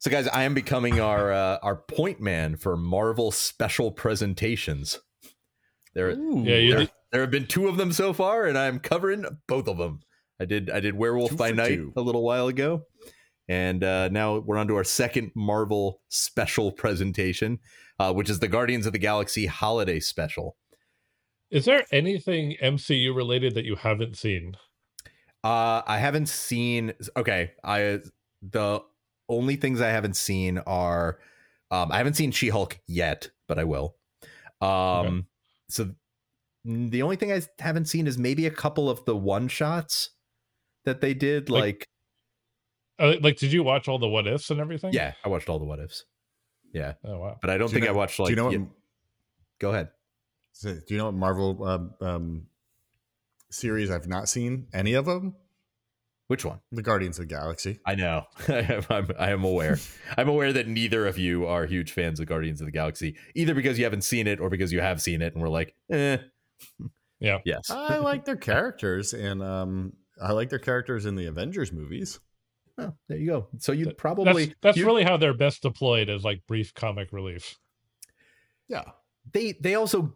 So, guys, I am becoming our uh, our point man for Marvel special presentations. There, Ooh. Yeah, there, there have been two of them so far, and I'm covering both of them. I did I did Werewolf Two by Night two. a little while ago, and uh, now we're on to our second Marvel special presentation, uh, which is the Guardians of the Galaxy Holiday Special. Is there anything MCU related that you haven't seen? Uh, I haven't seen. Okay, I the only things I haven't seen are, um, I haven't seen She Hulk yet, but I will. Um, Okay. so the only thing I haven't seen is maybe a couple of the one shots that they did. Like- Like, Uh, like, did you watch all the what ifs and everything? yeah, I watched all the what ifs. Yeah, Oh wow. but I don't Do you think I know- watched like. do you know what? yeah, go ahead. so Do you know what Marvel um, um, series I've not seen? Any of them? Which one? The Guardians of the Galaxy. I know. I am, I'm, I am aware. I'm aware that neither of you are huge fans of Guardians of the Galaxy, either because you haven't seen it or because you have seen it and we're like, eh. Yeah. Yes. I like their characters, and um, I like their characters in the Avengers movies. Oh, there you go. So you'd probably That's that's you- really how they're best deployed as like brief comic relief. Yeah, they they also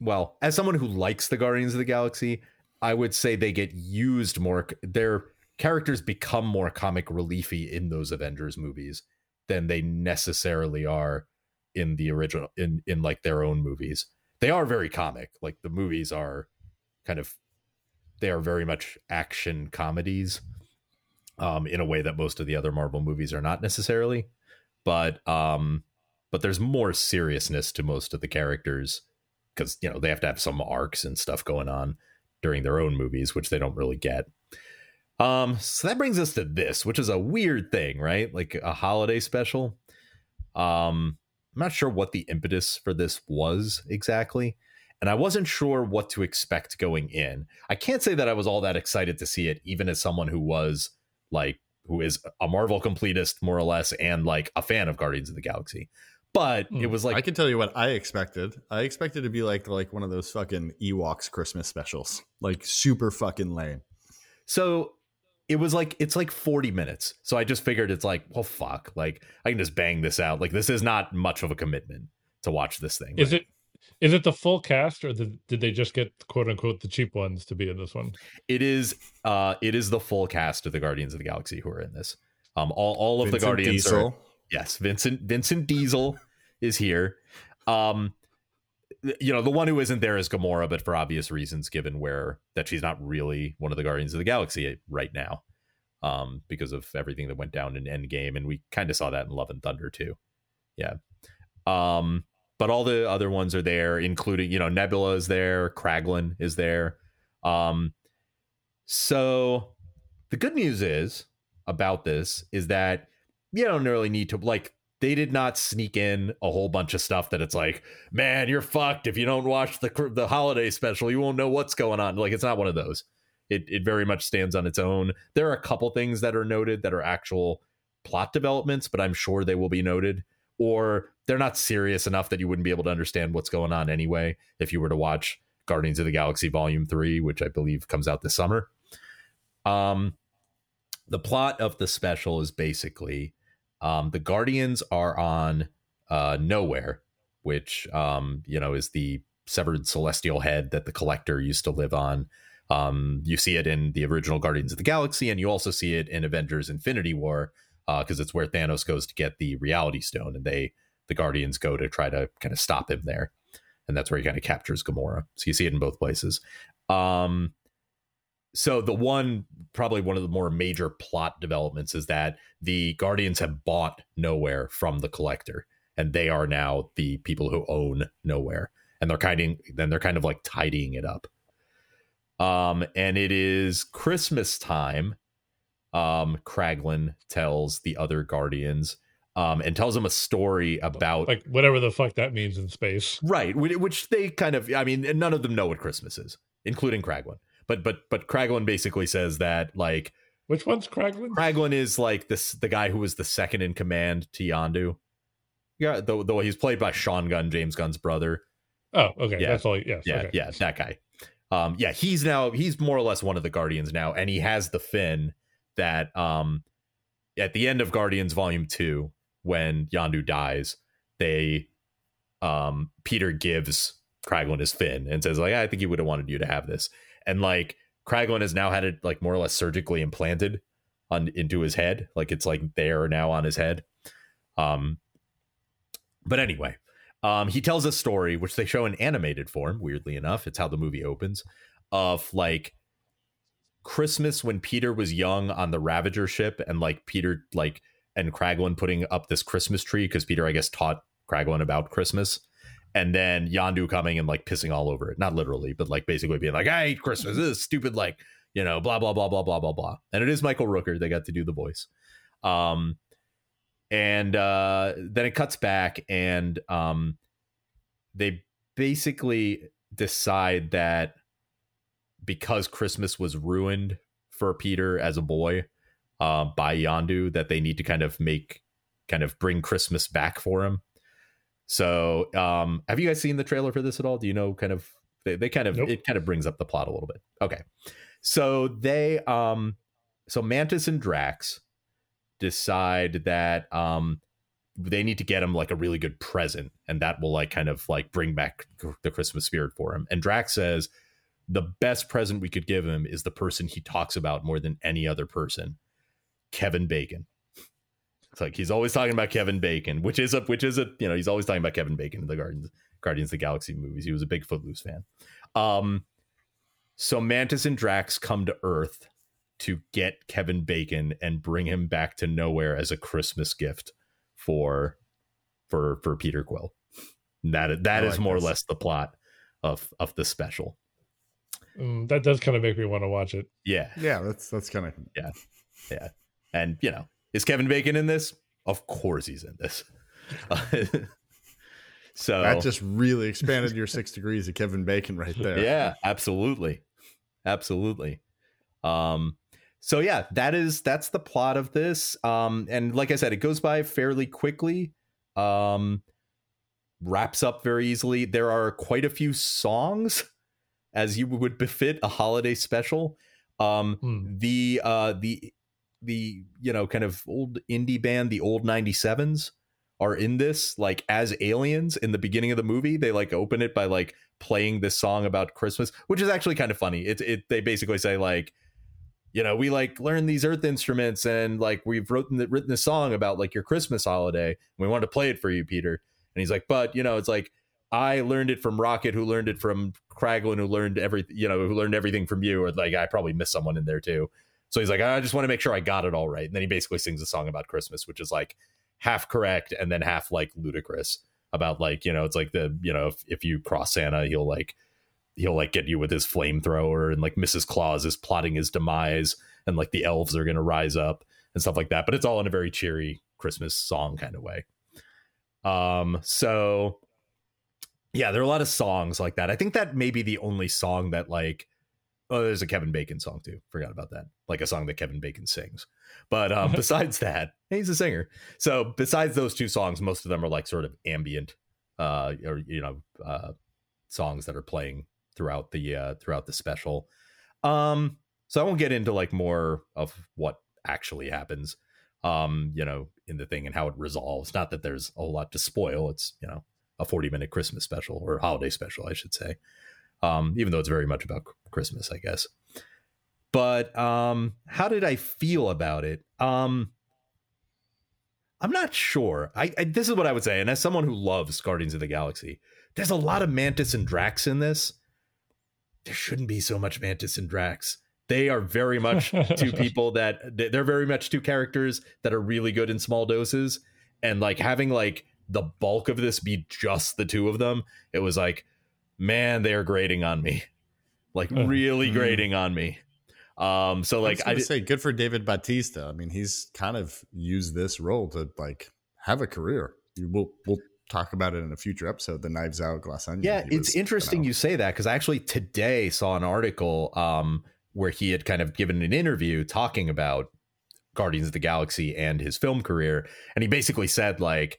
well as someone who likes the Guardians of the Galaxy, I would say they get used more. Their characters become more comic reliefy in those Avengers movies than they necessarily are in the original in in like their own movies. They are very comic. Like the movies are kind of they are very much action comedies um in a way that most of the other Marvel movies are not necessarily. But um but there's more seriousness to most of the characters because you know they have to have some arcs and stuff going on during their own movies which they don't really get um so that brings us to this which is a weird thing right like a holiday special um i'm not sure what the impetus for this was exactly and i wasn't sure what to expect going in i can't say that i was all that excited to see it even as someone who was like who is a marvel completist more or less and like a fan of guardians of the galaxy but Hmm. it was like I can tell you what I expected. I expected to be like like one of those fucking Ewoks Christmas specials, like super fucking lame. So it was like it's like 40 minutes. So I just figured it's like, well fuck. Like I can just bang this out. Like this is not much of a commitment to watch this thing. Is right? it is it the full cast or did, did they just get quote unquote the cheap ones to be in this one? it is uh it is the full cast of the Guardians of the Galaxy who are in this. Um all, all of the Vincent Guardians are yes, Vincent Vincent Diesel is here. Um you know, the one who isn't there is Gamora, but for obvious reasons, given where that she's not really one of the Guardians of the Galaxy right now. Um, because of everything that went down in Endgame, and we kind of saw that in Love and Thunder too. Yeah. Um, but all the other ones are there, including, you know, Nebula is there, Kraglin is there. Um, so the good news is about this is that you don't really need to like they did not sneak in a whole bunch of stuff that it's like, man, you're fucked if you don't watch the the holiday special. You won't know what's going on. Like it's not one of those. It it very much stands on its own. There are a couple things that are noted that are actual plot developments, but I'm sure they will be noted. Or they're not serious enough that you wouldn't be able to understand what's going on anyway if you were to watch Guardians of the Galaxy Volume 3, which I believe comes out this summer. Um the plot of the special is basically um, the Guardians are on uh, Nowhere, which um, you know is the severed celestial head that the Collector used to live on. Um, you see it in the original Guardians of the Galaxy, and you also see it in Avengers: Infinity War because it's where Thanos goes to get the Reality Stone, and they the Guardians go to try to kind of stop him there, and that's where he kind of captures Gamora. So you see it in both places. Um, so the one probably one of the more major plot developments is that the guardians have bought nowhere from the collector and they are now the people who own nowhere and they're kind of then they're kind of like tidying it up um and it is christmas time um kraglin tells the other guardians um and tells them a story about Like whatever the fuck that means in space. Right, which they kind of I mean, none of them know what Christmas is, including Kraglin. But but but Kraglin basically says that like Which one's Kraglin? Kraglin is like this the guy who was the second in command to Yondu. Yeah, though though he's played by Sean Gunn, James Gunn's brother. Oh, okay. Yeah. That's all. Yes. Yeah, okay. yeah, that guy. Um, yeah, he's now he's more or less one of the Guardians now, and he has the fin that um at the end of Guardians Volume Two, when Yondu dies, they um Peter gives Kraglin his fin and says like I think he would have wanted you to have this. And like Kraglin has now had it like more or less surgically implanted on into his head. Like it's like there now on his head. Um but anyway, um he tells a story which they show in animated form, weirdly enough. It's how the movie opens of like Christmas when Peter was young on the Ravager ship and like Peter like and Kraglin putting up this Christmas tree because Peter I guess taught Kraglin about Christmas and then Yondu coming and like pissing all over it. Not literally, but like basically being like, I hate Christmas. This is stupid, like, you know, blah, blah, blah, blah, blah, blah, blah. And it is Michael Rooker. They got to do the voice. Um and uh then it cuts back and um they basically decide that because Christmas was ruined for Peter as a boy uh, by Yondu, that they need to kind of make kind of bring Christmas back for him. So, um, have you guys seen the trailer for this at all? Do you know kind of they, they kind of Nope. it kind of brings up the plot a little bit. Okay. So they um so Mantis and Drax decide that um they need to get him like a really good present and that will like kind of like bring back the Christmas spirit for him. And Drax says the best present we could give him is the person he talks about more than any other person, Kevin Bacon. It's like he's always talking about Kevin Bacon, which is a which is a you know he's always talking about Kevin Bacon in the Guardians Guardians of the Galaxy movies. He was a big Footloose fan. Um, so Mantis and Drax come to Earth to get Kevin Bacon and bring him back to nowhere as a Christmas gift for for for Peter Quill. And That that I is like more or less the plot of of the special. Mm, that does kind of make me want to watch it. Yeah, Yeah, that's that's kind of yeah, yeah, and you know, is Kevin Bacon in this? Of course he's in this. so that just really expanded your six degrees of Kevin Bacon right there. yeah absolutely absolutely um so yeah that is that's the plot of this um and like i said it goes by fairly quickly um wraps up very easily there are quite a few songs as you would befit a holiday special um Hmm. the uh the the you know kind of old indie band the old 97s are in this like as aliens in the beginning of the movie. They like open it by like playing this song about christmas which is actually kind of funny. It, it they basically say like you know we like learn these earth instruments and like we've written the, written this song about like your christmas holiday. We wanted to play it for you peter. And he's like but you know it's like i learned it from rocket who learned it from kraglin who learned every you know who learned everything from you or like i probably missed someone in there too so he's like i just want to make sure i got it all right. And then he basically sings a song about christmas which is like half correct and then half like ludicrous about like you know it's like the you know if, if you cross santa he'll like he'll like get you with his flamethrower and like mrs claus is plotting his demise and like the elves are gonna rise up and stuff like that. But it's all in a very cheery christmas song kind of way. Um so yeah there are a lot of songs like that. I think that may be the only song that like oh there's a kevin bacon song too. Forgot about that. Like a song that kevin bacon sings. But um besides that he's a singer. So besides those two songs most of them are like sort of ambient uh or you know uh songs that are playing throughout the uh throughout the special. Um so i won't get into like more of what actually happens um you know in the thing and how it resolves. Not that there's a lot to spoil. It's you know a 40 minute christmas special or holiday special i should say um even though it's very much about christmas i guess. But um how did i feel about it? Um i'm not sure. I, I this is what i would say and as someone who loves guardians of the galaxy there's a lot of mantis and drax in this. There shouldn't be so much mantis and drax. They are very much two people that they're very much two characters that are really good in small doses. And like having like the bulk of this be just the two of them it was like man they're grading on me like Uh, really grading on me um so Like like I i did, say, good for David Bautista. I mean, he's kind of used this role to like have a career. We'll we'll talk about it in a future episode. The Knives Out Glass Onion. yeah He it's was, interesting know, you say that because i actually today saw an article um where he had kind of given an interview talking about guardians of the galaxy and his film career and he basically said like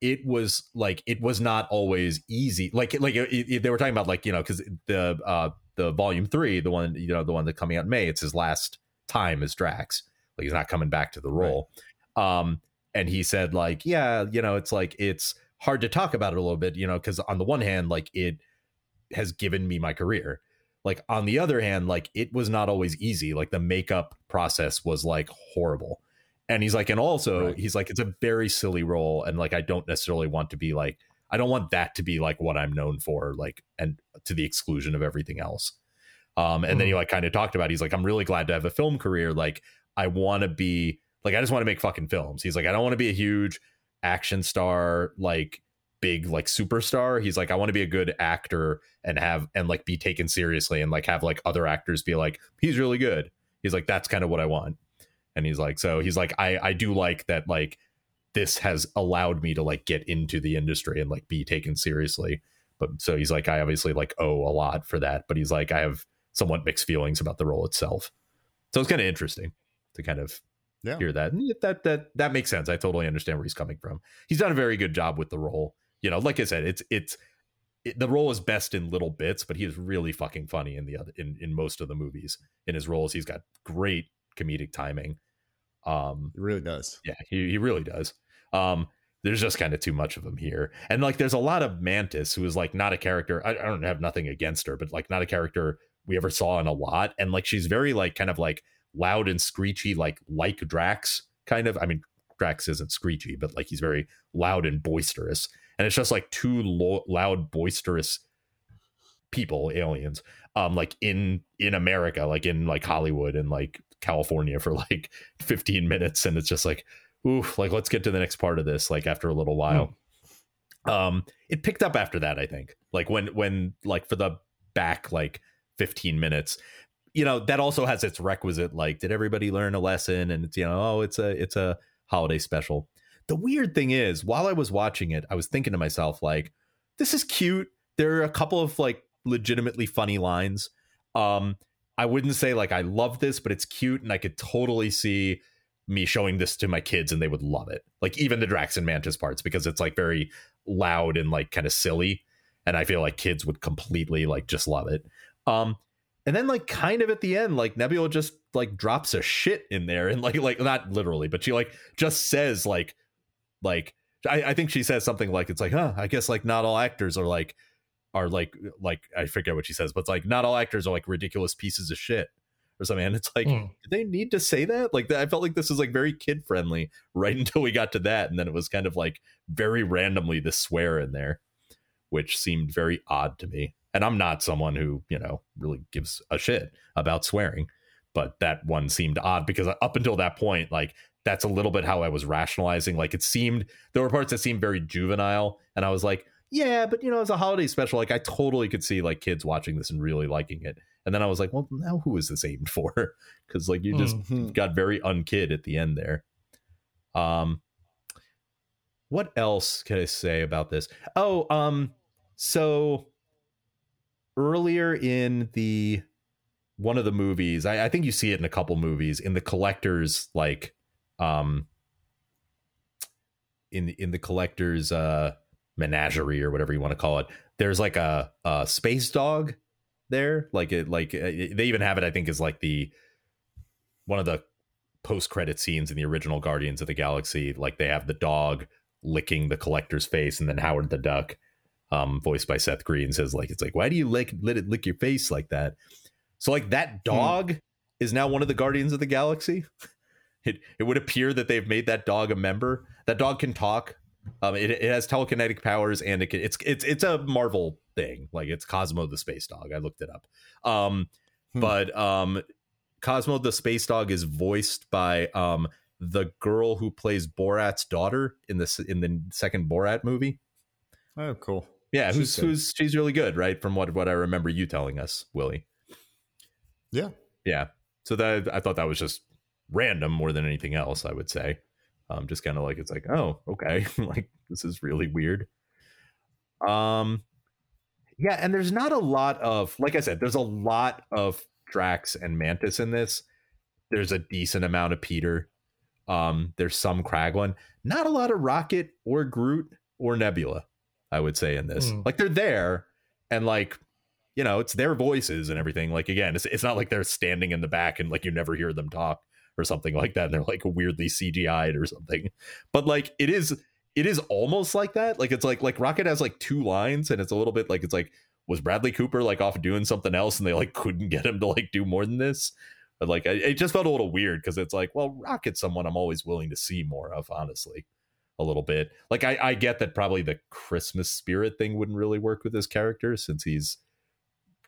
it was like it was not always easy. Like like it, it- they were talking about like you know because the uh the volume three the one you know the one that coming out in may it's his last time as drax. Like he's not coming back to the role. Um and he said like yeah you know it's like it's hard to talk about it a little bit you know because on the one hand like it has given me my career. Like on the other hand like it was not always easy. Like the makeup process was like horrible and he's like and also Right. he's like it's a very silly role and like i don't necessarily want to be like i don't want that to be like what i'm known for like and to the exclusion of everything else. Um and then he like kind of talked about he's like i'm really glad to have a film career. Like i want to be like i just want to make fucking films. He's like i don't want to be a huge action star like big like superstar. He's like i want to be a good actor and have and like be taken seriously and like have like other actors be like he's really good. He's like that's kind of what i want and he's like so he's like i i do like that like this has allowed me to like get into the industry and like be taken seriously. But so he's like i obviously like owe a lot for that. But he's like i have somewhat mixed feelings about the role itself. So it's kind of interesting to kind of Yeah. hear that. And that that that makes sense. I totally understand where he's coming from. He's done a very good job with the role. You know like i said it's it's it, the role is best in little bits but he is really fucking funny in the other in in most of the movies. In his roles he's got great comedic timing um It really does. yeah, he, he really does. Um, there's just kind of too much of him here. And like there's a lot of Mantis who is like not a character. I, I don't have nothing against her, but like not a character we ever saw in a lot. And like she's very like kind of like loud and screechy, like like Drax, kind of. I mean, Drax isn't screechy, but like he's very loud and boisterous. And it's just like two lo- loud, boisterous people, aliens, um, like in in America, like in like Hollywood and like California for like 15 minutes, and it's just like, ooh, like let's get to the next part of this. Like after a little while, um, it picked up after that. I think, like when when like for the back like 15 minutes, you know, that also has its requisite. Like, did everybody learn a lesson? And it's you know, oh, it's a it's a holiday special. The weird thing is, while I was watching it, I was thinking to myself, like, this is cute. There are a couple of like legitimately funny lines. Um, I wouldn't say like I love this, but it's cute, and I could totally see me showing this to my kids and they would love it. Like even the Drax and Mantis parts because it's like very loud and like kind of silly, and I feel like kids would completely like just love it. Um, and then like kind of at the end, like Nebula just like drops a shit in there and like like not literally, but she like just says like like I, I think she says something like it's like, huh, I guess like not all actors are like are like like I forget what she says, but it's like not all actors are like ridiculous pieces of shit or something. And it's like, Hmm. did they need to say that? Like I felt like this was like very kid friendly right until we got to that, and then it was kind of like very randomly the swear in there, which seemed very odd to me. And I'm not someone who you know really gives a shit about swearing, but that one seemed odd because up until that point, like that's a little bit how I was rationalizing. Like it seemed there were parts that seemed very juvenile, and I was like, yeah, but you know, as a holiday special, like I totally could see like kids watching this and really liking it. And then I was like, well, now who is this aimed for? Because like you just Mhm. got very unkid at the end there. Um, what else can I say about this? Oh, um, so earlier in the one of the movies, I, I think you see it in a couple movies in the collectors, like, um, in in the collectors uh menagerie or whatever you want to call it. There's like a, a space dog there, like it like uh, they even have it. I think is like the one of the post credit scenes in the original Guardians of the Galaxy. Like they have the dog licking the collector's face, and then Howard the Duck, um, voiced by Seth Green, says like it's like why do you lick let it lick your face like that? So like that dog is now one of the Guardians of the Galaxy. It it would appear that they've made that dog a member. That dog can talk. Um, it, it has telekinetic powers, and it can, it's it's it's a Marvel thing. Like it's Cosmo the space dog. I looked it up. Um, Hmm. but um, Cosmo the space dog is voiced by um the girl who plays Borat's daughter in the in the second Borat movie. Oh, cool. Yeah, She's who's good. who's she's really good, right? From what what I remember you telling us, Willie. Yeah. Yeah. So that I thought that was just random more than anything else, I would say. Um, just kind of like it's like, oh, okay. like this is really weird. Um yeah, and there's not a lot of like I said, there's a lot of Drax and Mantis in this. There's a decent amount of Peter. Um, there's some Kraglin. Not a lot of Rocket or Groot or Nebula, I would say, in this. Hmm. Like they're there and like you know, it's their voices and everything. Like again, it's it's not like they're standing in the back and like you never hear them talk or something like that. And they're like weirdly CGI'd or something. But like it is it is almost like that. Like it's like like Rocket has like two lines and it's a little bit like it's like was Bradley Cooper like off doing something else and they like couldn't get him to like do more than this? But like it just felt a little weird because it's like, well, Rocket's someone I'm always willing to see more of, honestly. A little bit. Like I, I get that probably the Christmas spirit thing wouldn't really work with this character since he's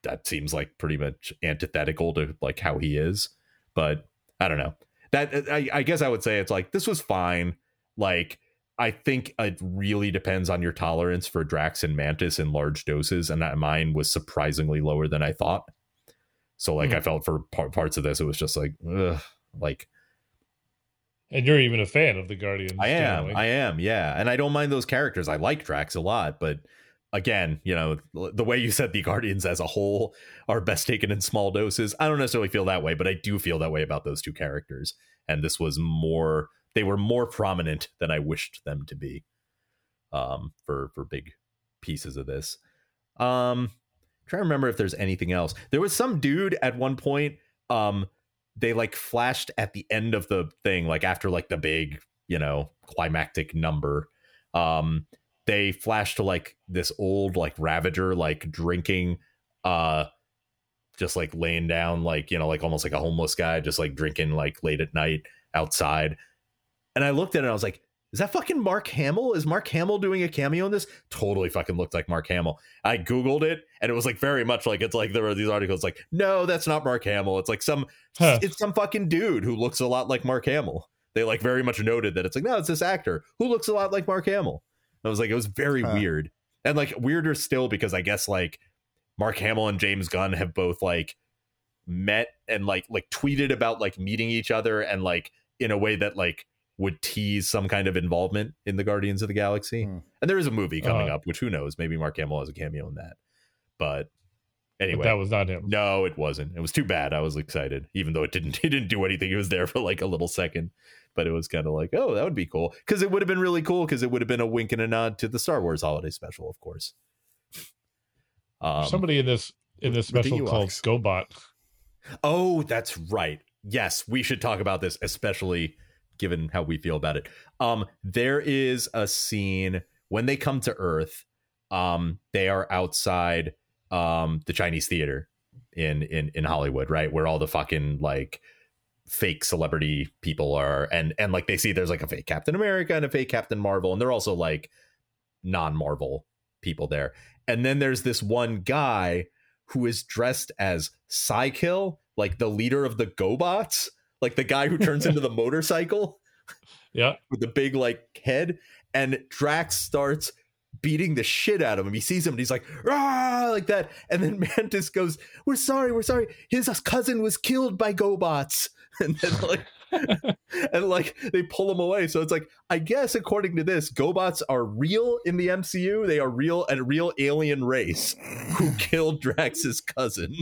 that seems like pretty much antithetical to like how he is. But I don't know. That I, I guess I would say it's like this was fine. Like I think it really depends on your tolerance for Drax and Mantis in large doses, and that mine was surprisingly lower than I thought. So like Hmm. I felt for par- parts of this, it was just like, ugh, like And you're even a fan of the Guardians. I am. I am, yeah, and I don't mind those characters. I like Drax a lot, but again, you know, the way you said the Guardians as a whole are best taken in small doses. I don't necessarily feel that way, but I do feel that way about those two characters. And this was more; they were more prominent than I wished them to be. Um, for for big pieces of this. Um, trying to remember if there's anything else. There was some dude at one point. Um, they like flashed at the end of the thing, like after like the big, you know, climactic number. Um, they flash to like this old like Ravager, like drinking, uh, just like laying down, like you know, like almost like a homeless guy, just like drinking like late at night outside. And I looked at it, and I was like, is that fucking Mark Hamill? Is Mark Hamill doing a cameo in this? Totally fucking looked like Mark Hamill. I Googled it and it was like very much like it's like there are these articles like, no, that's not Mark Hamill. It's like some Huh. it's some fucking dude who looks a lot like Mark Hamill. They like very much noted that it's like, no, it's this actor who looks a lot like Mark Hamill. I was like, it was very Huh. weird. And like weirder still because I guess like Mark Hamill and James Gunn have both like met and like like tweeted about like meeting each other and like in a way that like would tease some kind of involvement in the Guardians of the Galaxy. Hmm. And there is a movie coming Uh. up, which who knows? Maybe Mark Hamill has a cameo in that. But But anyway, that was not him. no, it wasn't. It was too bad. I was excited, even though it didn't. He didn't do anything. He was there for like a little second, but it was kind of like, oh, that would be cool because it would have been really cool because it would have been a wink and a nod to the Star Wars Holiday Special, of course. Um, Somebody in this in this special called. GoBot. Oh, that's right. Yes, we should talk about this, especially given how we feel about it. Um, there is a scene when they come to Earth. Um, they are outside um the Chinese theater in in in Hollywood, right, where all the fucking like fake celebrity people are, and and like they see there's like a fake Captain America and a fake Captain Marvel, and they're also like non-Marvel people there. And then there's this one guy who is dressed as Cy-Kill, like the leader of the GoBots, like the guy who turns into the motorcycle Yeah. with the big like head. And Drax starts beating the shit out of him. He sees him and he's like, ah, like that. And then Mantis goes, We're sorry, we're sorry. His cousin was killed by GoBots. And then like and like they pull him away. So it's like, I guess according to this, GoBots are real in the MCU. They are real and real alien race who killed Drax's cousin.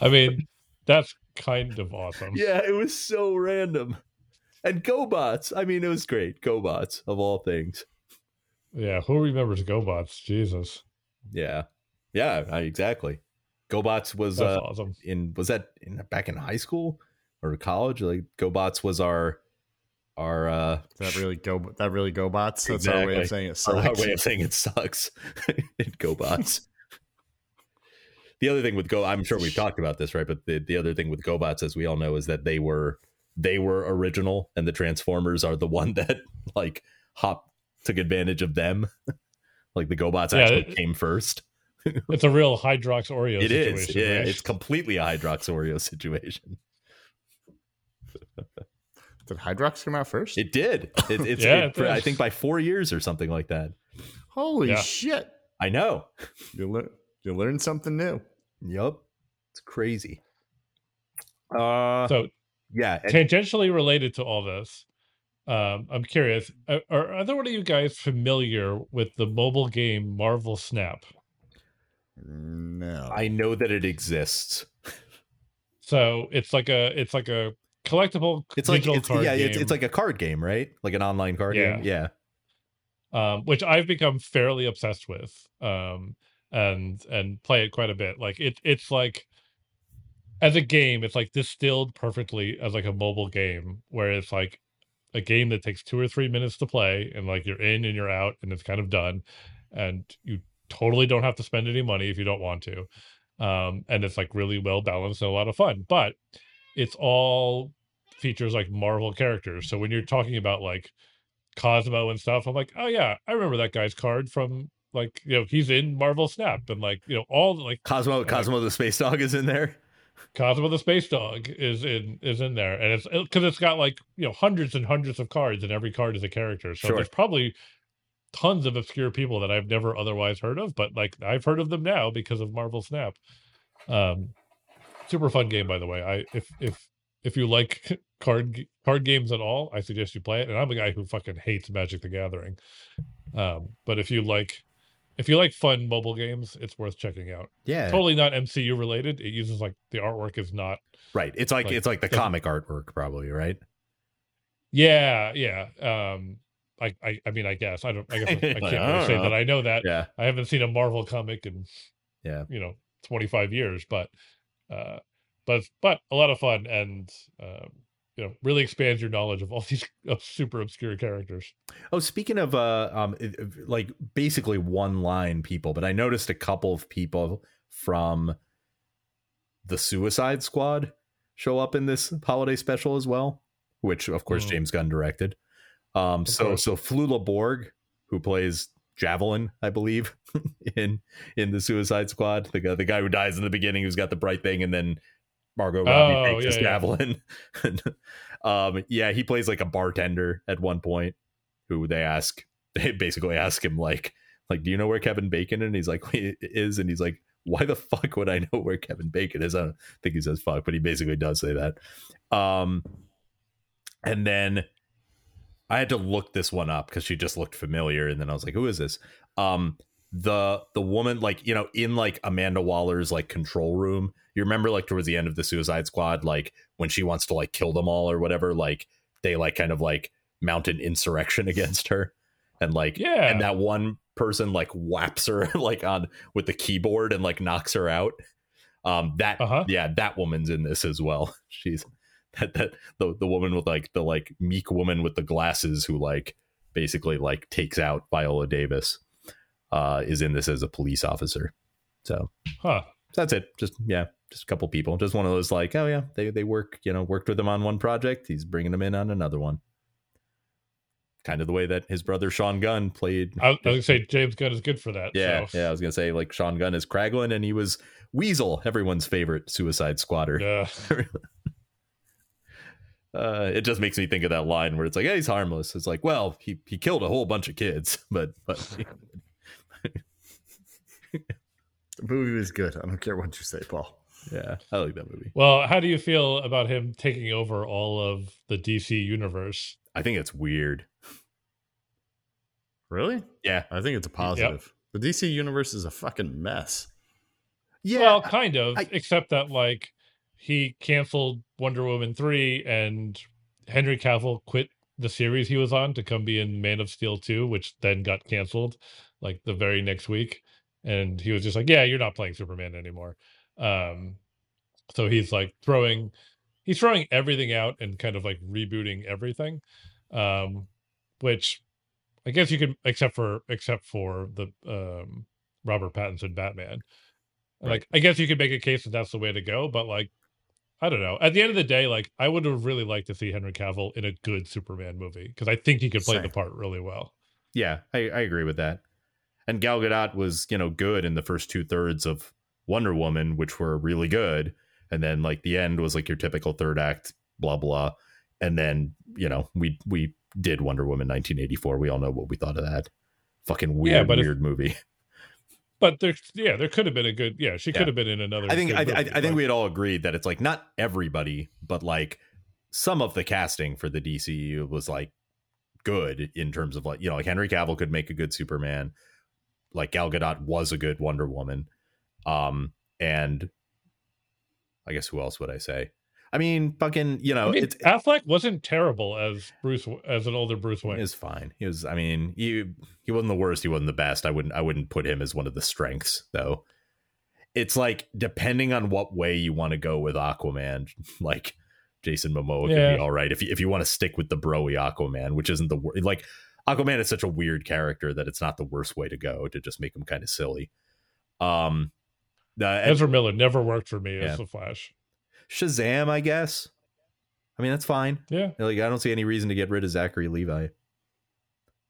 I mean, that's kind of awesome. Yeah, it was so random. And GoBots. I mean, it was great. GoBots of all things. Yeah. Who remembers GoBots? Jesus. Yeah. Yeah, exactly. GoBots was uh awesome. in was that in back in high school or college? Like GoBots was our our uh That really go. That really go bots. That's our way of saying it. our Sucks. way of saying it sucks in GoBots. the other thing with Go, I'm sure we've talked about this, right? But the, the other thing with GoBots, as we all know, is that they were they were original, and the Transformers are the one that like Hop took advantage of them. like the GoBots Yeah, actually it- came first. It's a real Hydrox Oreo It is, situation. yeah. right? It's completely a Hydrox Oreo situation. Did Hydrox come out first? It did. It, it's Yeah, it- it I think by four years or something like that. Holy Yeah. shit! I know. You learn. You learn something new. Yep. It's crazy. Uh so yeah. and- tangentially related to all this um i'm curious are, are either one of you guys familiar with the mobile game marvel snap No. I know that it exists. so it's like a it's like a collectible It's like it's, card yeah, game, it's, it's like a card game, right? Like an online card Yeah. game. Yeah. um which i've become fairly obsessed with um and and play it quite a bit like it it's like as a game, it's like distilled perfectly as like a mobile game where it's like a game that takes two or three minutes to play and like you're in and you're out and it's kind of done and you totally don't have to spend any money if you don't want to um and it's like really well balanced and a lot of fun but it's all features like marvel characters so when you're talking about like cosmo and stuff i'm like oh yeah i remember that guy's card from like you know he's in marvel snap and like you know all like Cosmo like- Cosmo the space dog is in there. Cosmo the Space Dog is in is in there, and it's because it's got like you know hundreds and hundreds of cards, and every card is a character. So Sure. there's probably tons of obscure people that I've never otherwise heard of, but like I've heard of them now because of Marvel Snap. Um, super fun game, by the way. I if if if you like card card games at all, I suggest you play it. And I'm a guy who fucking hates Magic the Gathering, um, but if you like if you like fun mobile games, it's worth checking out Yeah, totally not MCU related. It uses like the artwork is not. right. It's like, Like, it's like the comic artwork, probably, right? Yeah, yeah. Um, I, I, I mean, I guess I don't. I guess I, I can't Like, really I say know. that I know that. Yeah, I haven't seen a Marvel comic in, yeah. you know, twenty five years, but, uh, but but a lot of fun and um, you know, really expands your knowledge of all these uh, super obscure characters. Oh, speaking of uh, um, it- it- like basically one line people, but I noticed a couple of people from the Suicide Squad show up in this holiday special as well, which of course Mm. James Gunn directed. Um, Of so so Flula Borg, who plays Javelin, I believe, in in the Suicide Squad, the guy the guy who dies in the beginning, who's got the bright thing, and then Margot Robbie Oh, takes his yeah, yeah. javelin. um, yeah, he plays like a bartender at one point, who they ask, they basically ask him like, like, do you know where Kevin Bacon is? And he's like, "Wait, is, and he's like, why the fuck would I know where Kevin Bacon is? I don't think he says fuck, but he basically does say that. Um, and then I had to look this one up because she just looked familiar, and then I was like, who is this? Um, the the woman like you know in like Amanda Waller's like control room. You remember like towards the end of the Suicide Squad, like when she wants to like kill them all or whatever, like they like kind of like mount an insurrection against her, and like Yeah. and that one person like whaps her like on with the keyboard and like knocks her out. Um, that Uh-huh. yeah, that woman's in this as well. She's that that the the woman with like the like meek woman with the glasses who like basically like takes out Viola Davis uh is in this as a police officer. So Huh. that's it. Just yeah, just a couple people. Just one of those like, oh yeah, they they work, you know, worked with him on one project. He's bringing them in on another one. Kind of the way that his brother Sean Gunn played. I, was gonna say James Gunn is good for that. yeah, so. yeah. I was gonna say like Sean Gunn is Kraglin, and he was Weasel, everyone's favorite Suicide Squatter. Yeah. Uh, it just makes me think of that line where it's like, "Yeah, he's harmless." It's like, well, he he killed a whole bunch of kids, but but The movie was good. I don't care what you say, Paul. yeah, I like that movie. Well, how do you feel about him taking over all of the DC universe? I think it's weird. Really? Yeah, I think it's a positive. The DC universe is a fucking mess. yeah. well, kind of, I- except that like he canceled Wonder Woman 3 and Henry Cavill quit the series he was on to come be in Man of Steel 2, which then got canceled like the very next week. And he was just like, Yeah, you're not playing Superman anymore. Um so he's like throwing he's throwing everything out and kind of like rebooting everything. Um which I guess you could except for except for the um Robert Pattinson Batman. Right. Like I guess you could make a case that that's the way to go, but like I don't know. At the end of the day, like I would have really liked to see Henry Cavill in a good Superman movie because I think he could play the part really well. Yeah, I, I agree with that. And Gal Gadot was, you know, good in the first two thirds of Wonder Woman, which were really good. And then like the end was like your typical third act, blah blah. And then, you know, we we did Wonder Woman 1984. We all know what we thought of that. Fucking weird, but if- weird movie. But there, yeah, there could have been a good. Yeah, she Yeah. could have been in another. I think I, I, movie, I think but- we had all agreed that it's like not everybody, but like some of the casting for the DCU was like good in terms of like you know like Henry Cavill could make a good Superman, like Gal Gadot was a good Wonder Woman, um, and I guess who else would I say? I mean, fucking, you know, I mean, it's Affleck wasn't terrible as Bruce as an older Bruce Wayne. He was fine. He was. I mean, he he wasn't the worst. He wasn't the best. I wouldn't. I wouldn't put him as one of the strengths though. it's like depending on what way you want to go with Aquaman, like Jason Momoa Yeah. be all right if you, if you want to stick with the broy Aquaman, which isn't the wor- like Aquaman is such a weird character that it's not the worst way to go to just make him kind of silly. Um, uh, Ezra Miller never worked for me Yeah. as the Flash. Shazam, I guess. I mean, that's fine. Yeah, Like, I don't see any reason to get rid of Zachary Levi.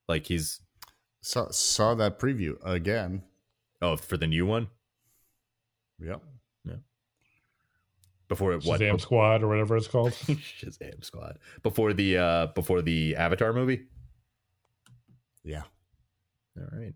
Like, he's Saw saw that preview again. oh for the new one Yep. Yeah. Before it what Shazam Squad or whatever it's called. Shazam Squad before the uh before the Avatar movie. Yeah. All right.